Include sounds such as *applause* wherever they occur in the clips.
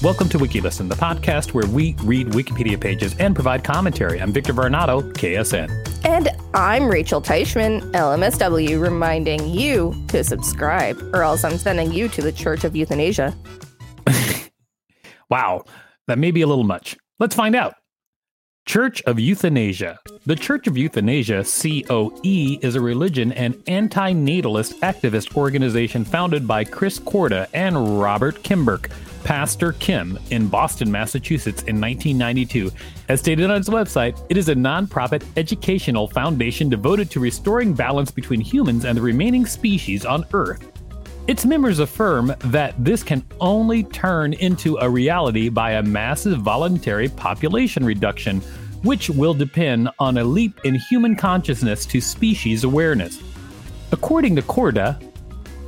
Welcome to WikiListen, the podcast where we read Wikipedia pages and provide commentary. I'm Victor Varnado, KSN. And I'm Rachel Teichman, LMSW, reminding you to subscribe, or else I'm sending you to the Church of Euthanasia. *laughs* Wow, that may be a little much. Let's find out. Church of Euthanasia. The Church of Euthanasia, COE, is a religion and anti natalist activist organization founded by Chris Korda and Robert Kimberk, Pastor Kim, in Boston, Massachusetts in 1992. As stated on its website, it is a nonprofit educational foundation devoted to restoring balance between humans and the remaining species on Earth. Its members affirm that this can only turn into a reality by a massive voluntary population reduction, which will depend on a leap in human consciousness to species awareness. According to Korda,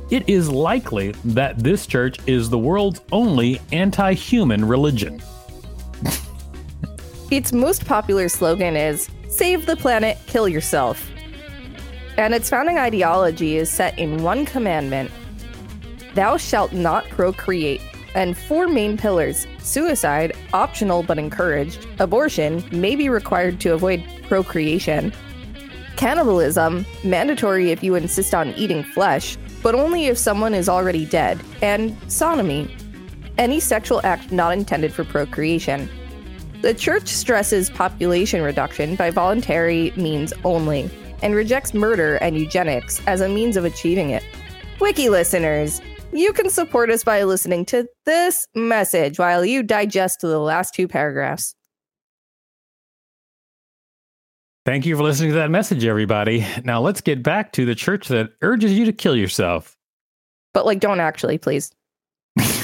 it is likely that this church is the world's only anti human religion. *laughs* Its most popular slogan is Save the planet, kill yourself. And its founding ideology is set in one commandment Thou shalt not procreate, and four main pillars suicide, optional but encouraged, abortion, may be required to avoid procreation, cannibalism, mandatory if you insist on eating flesh, but only if someone is already dead, and sodomy, any sexual act not intended for procreation. The church stresses population reduction by voluntary means only, and rejects murder and eugenics as a means of achieving it. Wiki listeners, you can support us by listening to this message while you digest the last two paragraphs. Thank you for listening to that message, everybody. Now let's get back to the church that urges you to kill yourself. But, like, don't actually, please. *laughs*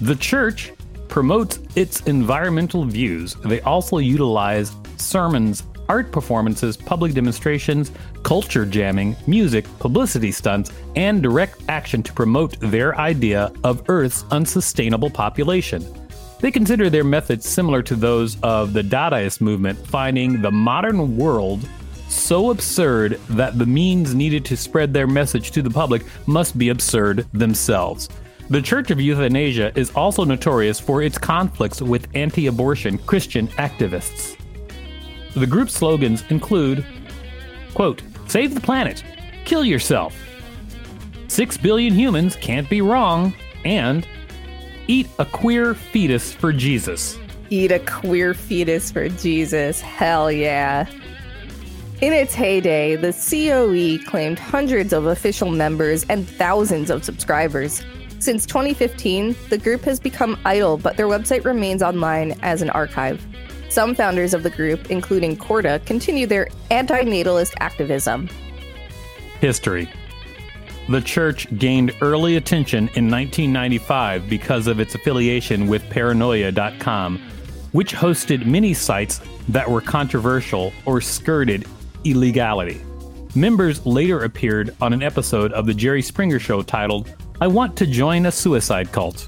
The church promotes its environmental views. They also utilize sermons, art performances, public demonstrations, culture jamming, music, publicity stunts, and direct action to promote their idea of Earth's unsustainable population. They consider their methods similar to those of the Dadaist movement, finding the modern world so absurd that the means needed to spread their message to the public must be absurd themselves. The Church of Euthanasia is also notorious for its conflicts with anti abortion Christian activists. The group's slogans include quote, Save the planet, kill yourself, six billion humans can't be wrong, and eat a queer fetus for Jesus. Eat a queer fetus for Jesus. Hell yeah. In its heyday, the COE claimed hundreds of official members and thousands of subscribers. Since 2015, the group has become idle, but their website remains online as an archive. Some founders of the group, including Korda, continue their anti natalist activism. History The church gained early attention in 1995 because of its affiliation with Paranoia.com, which hosted many sites that were controversial or skirted illegality. Members later appeared on an episode of The Jerry Springer Show titled, I Want to Join a Suicide Cult.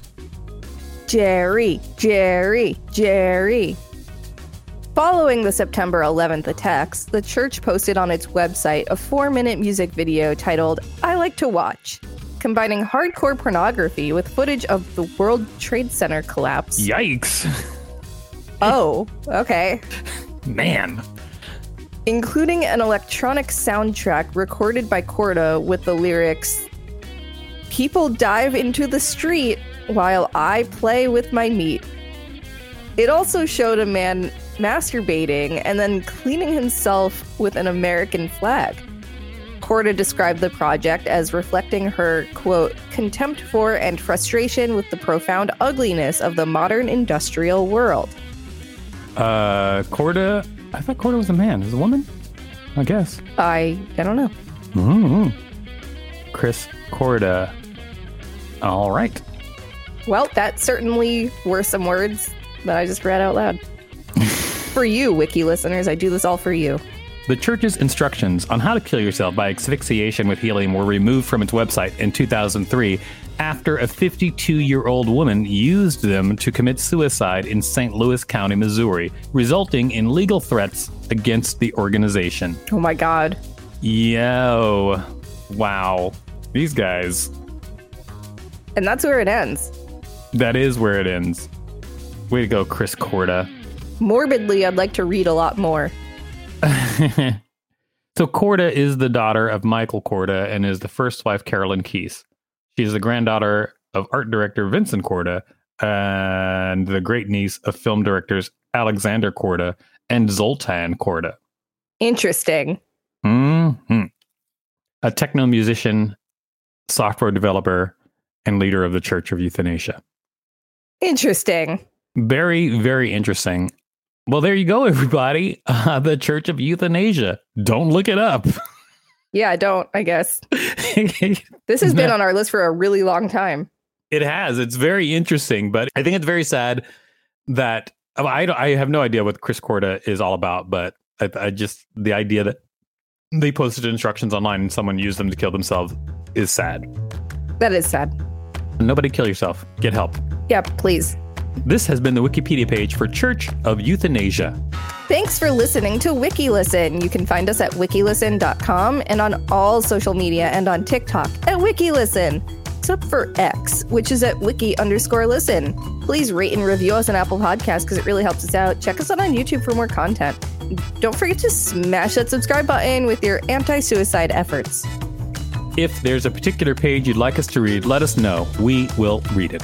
Jerry, Jerry, Jerry. Following the September 11th attacks, the church posted on its website a four minute music video titled I Like to Watch, combining hardcore pornography with footage of the World Trade Center collapse. Yikes. *laughs* Oh, okay. Man. Including an electronic soundtrack recorded by Korda with the lyrics People dive into the street while I play with my meat. It also showed a man masturbating and then cleaning himself with an American flag. Korda described the project as reflecting her, quote, contempt for and frustration with the profound ugliness of the modern industrial world. Uh, Korda. I thought Korda was a man. Is a woman? I guess. I I don't know. mm Chris Korda. All right. Well, that certainly were some words that I just read out loud. For you, wiki listeners, I do this all for you. The church's instructions on how to kill yourself by asphyxiation with helium were removed from its website in 2003 after a 52 year old woman used them to commit suicide in St. Louis County, Missouri, resulting in legal threats against the organization. Oh my God. Yo. Wow. These guys. And that's where it ends. That is where it ends. Way to go, Chris Korda. Morbidly, I'd like to read a lot more. *laughs* so Korda is the daughter of Michael Korda and is the first wife Carolyn Keese. She is the granddaughter of art director Vincent Korda and the great niece of film directors Alexander Korda and Zoltan Korda. Interesting. Mm-hmm. A techno musician, software developer, and leader of the Church of Euthanasia. Interesting. Very, very interesting. Well, there you go, everybody. *laughs* Uh, the Church of Euthanasia. Don't look it up. *laughs* Yeah, don't, I guess. this has been on our list for a really long time. It has. It's very interesting, but I think it's very sad that I, I have no idea what Chris Korda is all about, but I, I just, the idea that they posted instructions online and someone used them to kill themselves is sad. That is sad. Nobody kill yourself. Get help. Yeah, please. This has been the Wikipedia page for Church of Euthanasia. Thanks for listening to WikiListen. You can find us at wikilisten.com and on all social media and on TikTok at WikiListen, except for X, which is at wiki underscore listen. Please rate and review us on Apple Podcasts because it really helps us out. Check us out on YouTube for more content. Don't forget to smash that subscribe button with your anti suicide efforts. If there's a particular page you'd like us to read, let us know. We will read it.